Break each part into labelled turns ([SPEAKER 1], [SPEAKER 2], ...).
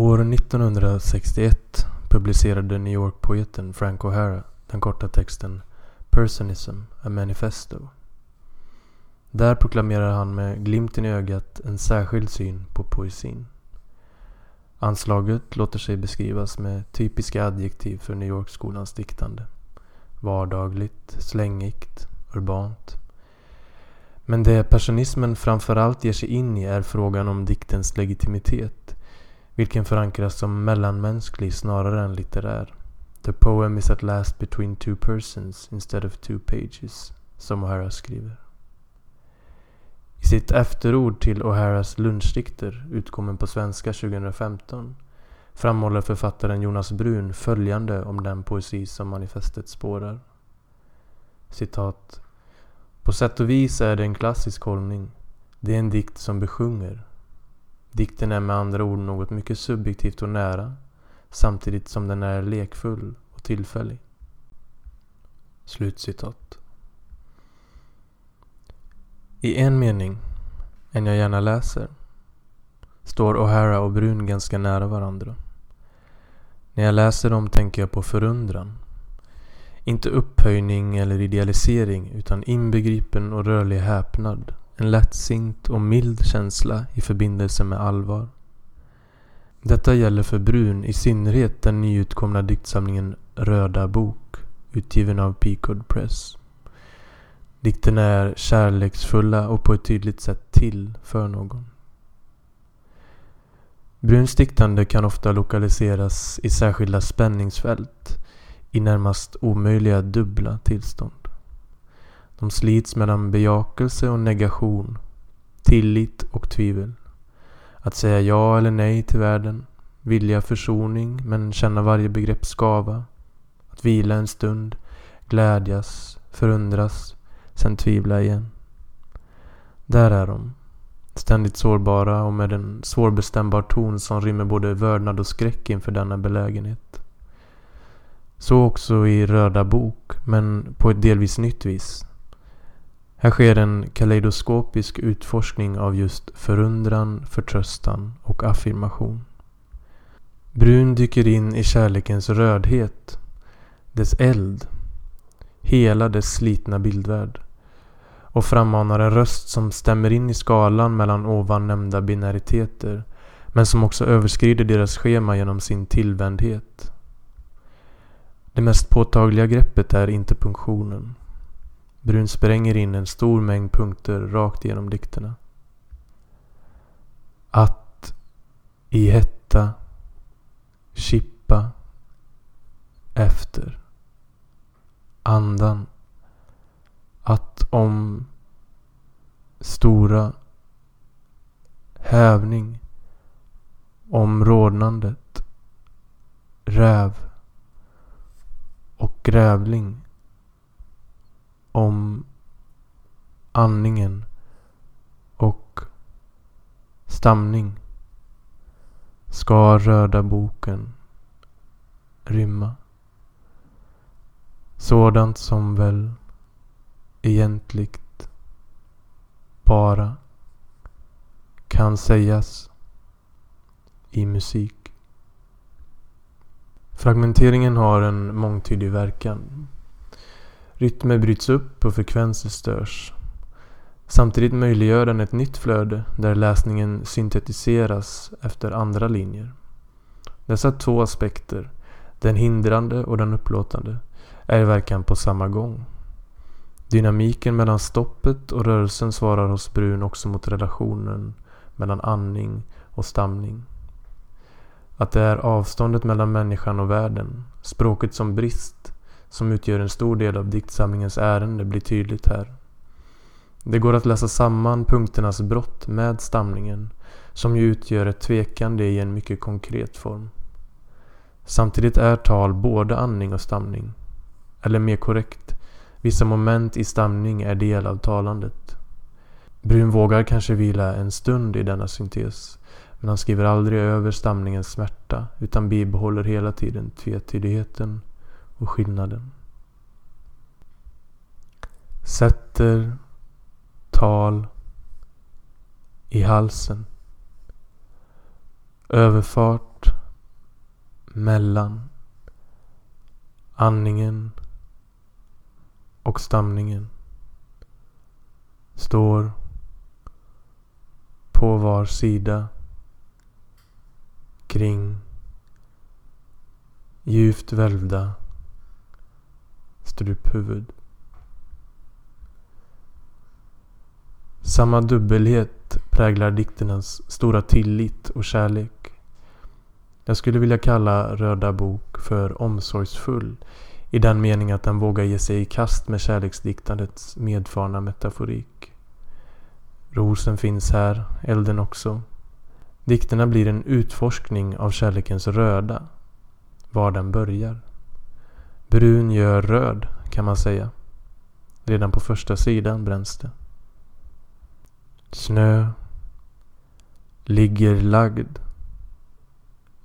[SPEAKER 1] År 1961 publicerade New York-poeten Frank O'Hara den korta texten Personism, a manifesto. Där proklamerar han med glimten i ögat en särskild syn på poesin. Anslaget låter sig beskrivas med typiska adjektiv för New York-skolans diktande. Vardagligt, slängigt, urbant. Men det personismen framförallt ger sig in i är frågan om diktens legitimitet, vilken förankras som mellanmänsklig snarare än litterär. The poem is at last between two persons instead of two pages, som O'Hara skriver. I sitt efterord till O'Haras lunchdikter, utkommen på svenska 2015, framhåller författaren Jonas Brun följande om den poesi som manifestet spårar. Citat. På sätt och vis är det en klassisk hållning. Det är en dikt som besjunger. Dikten är med andra ord något mycket subjektivt och nära, samtidigt som den är lekfull och tillfällig. Slutcitat. I en mening, en jag gärna läser, står O'Hara och Brun ganska nära varandra. När jag läser dem tänker jag på förundran. Inte upphöjning eller idealisering utan inbegripen och rörlig häpnad. En lättsint och mild känsla i förbindelse med allvar. Detta gäller för Brun i synnerhet den nyutkomna diktsamlingen Röda bok utgiven av Peacock Press. Dikterna är kärleksfulla och på ett tydligt sätt till för någon. Bruns diktande kan ofta lokaliseras i särskilda spänningsfält i närmast omöjliga dubbla tillstånd. De slits mellan bejakelse och negation, tillit och tvivel. Att säga ja eller nej till världen, vilja försoning men känna varje begrepp skava. Att vila en stund, glädjas, förundras, sen tvivla igen. Där är de. Ständigt sårbara och med en svårbestämbar ton som rymmer både vördnad och skräck inför denna belägenhet. Så också i Röda bok, men på ett delvis nytt vis. Här sker en kaleidoskopisk utforskning av just förundran, förtröstan och affirmation. Brun dyker in i kärlekens rödhet, dess eld, hela dess slitna bildvärld och frammanar en röst som stämmer in i skalan mellan ovan nämnda binariteter men som också överskrider deras schema genom sin tillvändhet. Det mest påtagliga greppet är interpunktionen. Brun spränger in en stor mängd punkter rakt genom dikterna. Att i hetta kippa efter andan att om stora hävning om rodnandet räv och grävling om andningen och stamning ska röda boken rymma. Sådant som väl egentligt bara kan sägas i musik. Fragmenteringen har en mångtydig verkan. Rytmer bryts upp och frekvenser störs. Samtidigt möjliggör den ett nytt flöde där läsningen syntetiseras efter andra linjer. Dessa två aspekter, den hindrande och den upplåtande, är i verkan på samma gång. Dynamiken mellan stoppet och rörelsen svarar hos Brun också mot relationen mellan andning och stamning. Att det är avståndet mellan människan och världen, språket som brist, som utgör en stor del av diktsamlingens ärende blir tydligt här. Det går att läsa samman punkternas brott med stamningen, som ju utgör ett tvekande i en mycket konkret form. Samtidigt är tal både andning och stamning. Eller mer korrekt, Vissa moment i stamning är del av talandet. Brun vågar kanske vila en stund i denna syntes, men han skriver aldrig över stamningens smärta utan bibehåller hela tiden tvetydigheten och skillnaden. Sätter tal i halsen. överfart mellan andningen och stamningen står på var sida kring djupt välvda struphuvud. Samma dubbelhet präglar dikternas stora tillit och kärlek. Jag skulle vilja kalla Röda bok för omsorgsfull i den mening att den vågar ge sig i kast med kärleksdiktandets medfarna metaforik. Rosen finns här, elden också. Dikterna blir en utforskning av kärlekens röda, var den börjar. Brun gör röd, kan man säga. Redan på första sidan bränns det. Snö ligger lagd.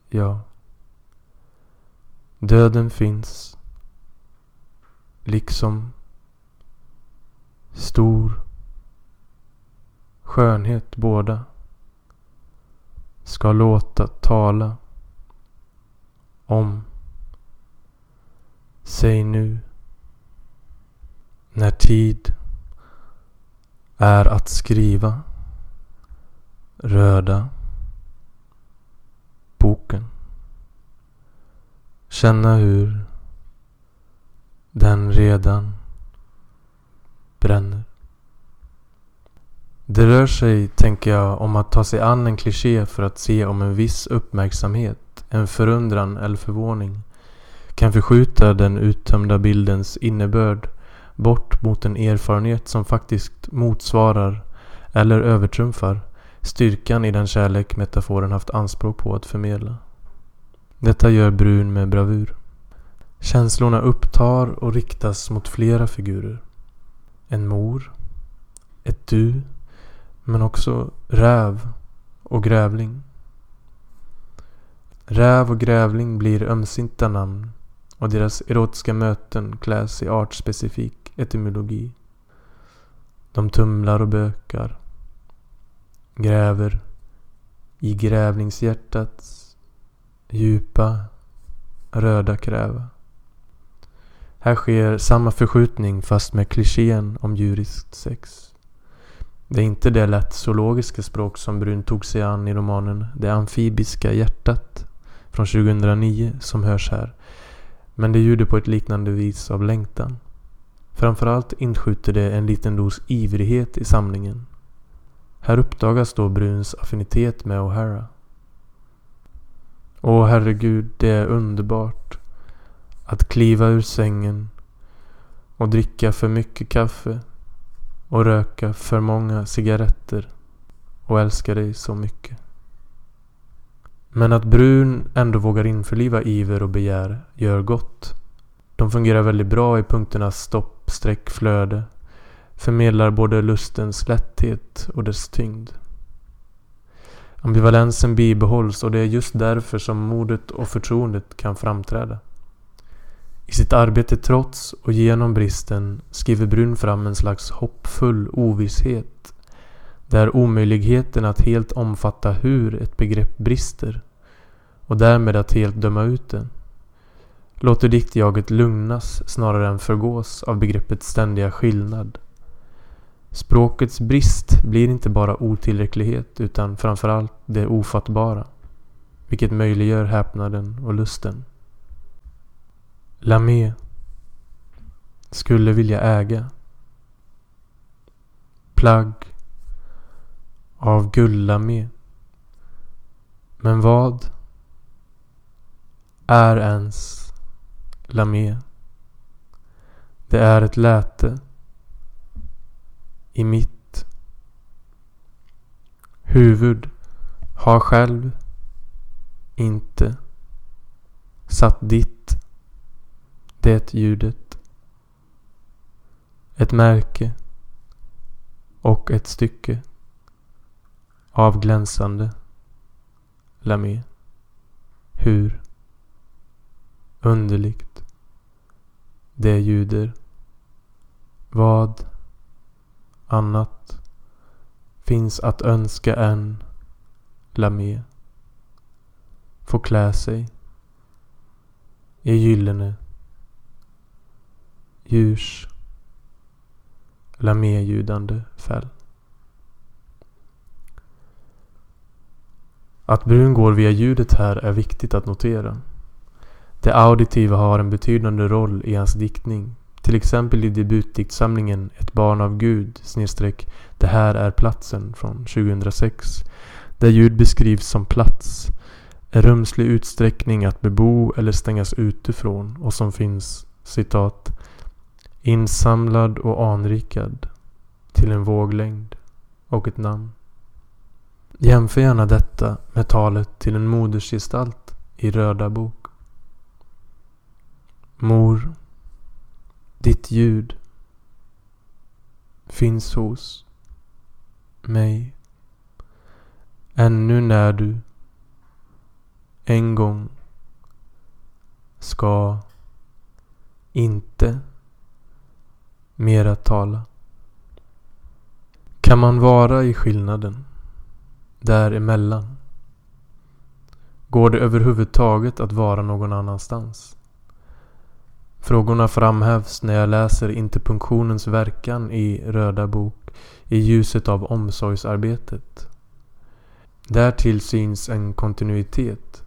[SPEAKER 1] Ja. Döden finns. Liksom stor skönhet båda ska låta tala om Säg nu när tid är att skriva röda boken. Känna hur den redan bränner. Det rör sig, tänker jag, om att ta sig an en kliché för att se om en viss uppmärksamhet, en förundran eller förvåning kan förskjuta den uttömda bildens innebörd bort mot en erfarenhet som faktiskt motsvarar eller övertrumfar styrkan i den kärlek metaforen haft anspråk på att förmedla. Detta gör Brun med bravur. Känslorna upptar och riktas mot flera figurer. En mor, ett du, men också räv och grävling. Räv och grävling blir ömsinta namn och deras erotiska möten kläs i artspecifik etymologi. De tumlar och bökar. Gräver i grävlingshjärtats djupa röda kräva. Här sker samma förskjutning fast med klichén om djuriskt sex. Det är inte det lätt zoologiska språk som Brun tog sig an i romanen Det amfibiska hjärtat från 2009 som hörs här men det ljuder på ett liknande vis av längtan. Framförallt inskjuter det en liten dos ivrighet i samlingen. Här uppdagas då Bruns affinitet med O'Hara. Åh herregud, det är underbart. Att kliva ur sängen och dricka för mycket kaffe och röka för många cigaretter och älska dig så mycket. Men att Brun ändå vågar införliva iver och begär gör gott. De fungerar väldigt bra i punkternas stopp, streck, flöde. Förmedlar både lustens lätthet och dess tyngd. Ambivalensen bibehålls och det är just därför som modet och förtroendet kan framträda. I sitt arbete trots och genom bristen skriver Brun fram en slags hoppfull ovisshet där omöjligheten att helt omfatta hur ett begrepp brister och därmed att helt döma ut det. Låter diktjaget lugnas snarare än förgås av begreppets ständiga skillnad. Språkets brist blir inte bara otillräcklighet utan framförallt det ofattbara, vilket möjliggör häpnaden och lusten. Lamé skulle vilja äga plagg av guldlamé. Men vad är ens lamé? Det är ett läte i mitt huvud har själv inte satt ditt det ljudet ett märke och ett stycke av glänsande lamé. Hur underligt det ljuder. Vad annat finns att önska än lamé får klä sig i gyllene djurs laméljudande fäll. Att Brun går via ljudet här är viktigt att notera. Det auditiva har en betydande roll i hans diktning. Till exempel i debutdiktsamlingen Ett barn av Gud snedstreck Det här är platsen från 2006. Där ljud beskrivs som plats. En rumslig utsträckning att bebo eller stängas utifrån och som finns citat insamlad och anrikad till en våglängd och ett namn. Jämför gärna detta med talet till en modersgestalt i Röda bok. Mor, ditt ljud finns hos mig ännu när du en gång ska inte mera tala. Kan man vara i skillnaden? däremellan? Går det överhuvudtaget att vara någon annanstans? Frågorna framhävs när jag läser interpunktionens verkan i Röda bok i ljuset av omsorgsarbetet. Därtill syns en kontinuitet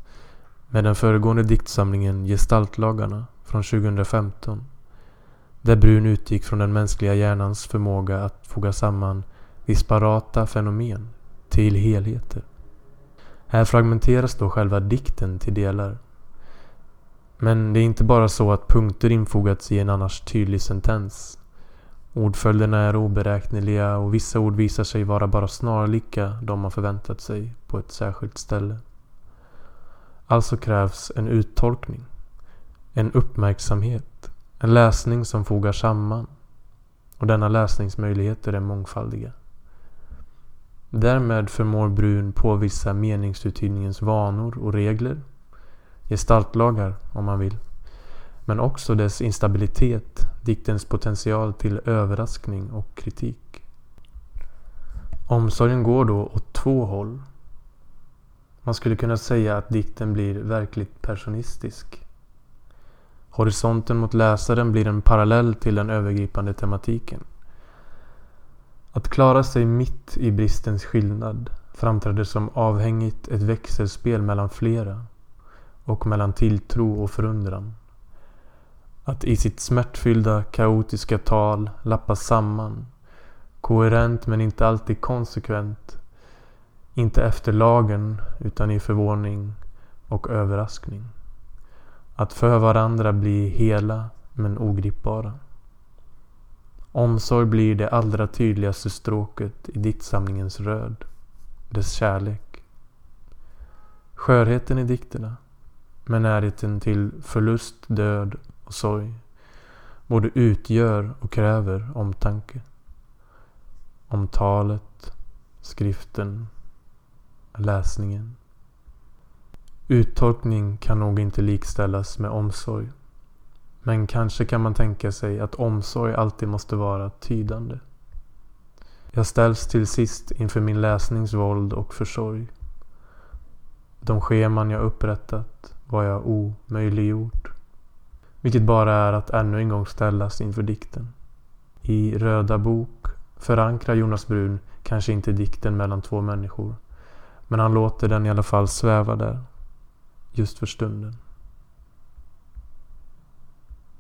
[SPEAKER 1] med den föregående diktsamlingen Gestaltlagarna från 2015 där Brun utgick från den mänskliga hjärnans förmåga att foga samman disparata fenomen till helheter. Här fragmenteras då själva dikten till delar. Men det är inte bara så att punkter infogats i en annars tydlig sentens. Ordföljderna är oberäkneliga och vissa ord visar sig vara bara snarlika de man förväntat sig på ett särskilt ställe. Alltså krävs en uttolkning, en uppmärksamhet, en läsning som fogar samman. Och denna läsningsmöjligheter är mångfaldiga. Därmed förmår Brun påvisa meningsuttydningens vanor och regler, gestaltlagar om man vill, men också dess instabilitet, diktens potential till överraskning och kritik. Omsorgen går då åt två håll. Man skulle kunna säga att dikten blir verkligt personistisk. Horisonten mot läsaren blir en parallell till den övergripande tematiken. Att klara sig mitt i bristens skillnad framträder som avhängigt ett växelspel mellan flera och mellan tilltro och förundran. Att i sitt smärtfyllda, kaotiska tal lappa samman, koherent men inte alltid konsekvent, inte efter lagen utan i förvåning och överraskning. Att för varandra bli hela men ogripbara. Omsorg blir det allra tydligaste stråket i diktsamlingens röd. Dess kärlek. Skörheten i dikterna. Med närheten till förlust, död och sorg. Både utgör och kräver omtanke. Om talet, skriften, läsningen. Uttolkning kan nog inte likställas med omsorg. Men kanske kan man tänka sig att omsorg alltid måste vara tydande. Jag ställs till sist inför min läsningsvåld och försorg. De scheman jag upprättat var jag omöjliggjort. Vilket bara är att ännu en gång ställas inför dikten. I Röda bok förankrar Jonas Brun kanske inte dikten mellan två människor. Men han låter den i alla fall sväva där. Just för stunden.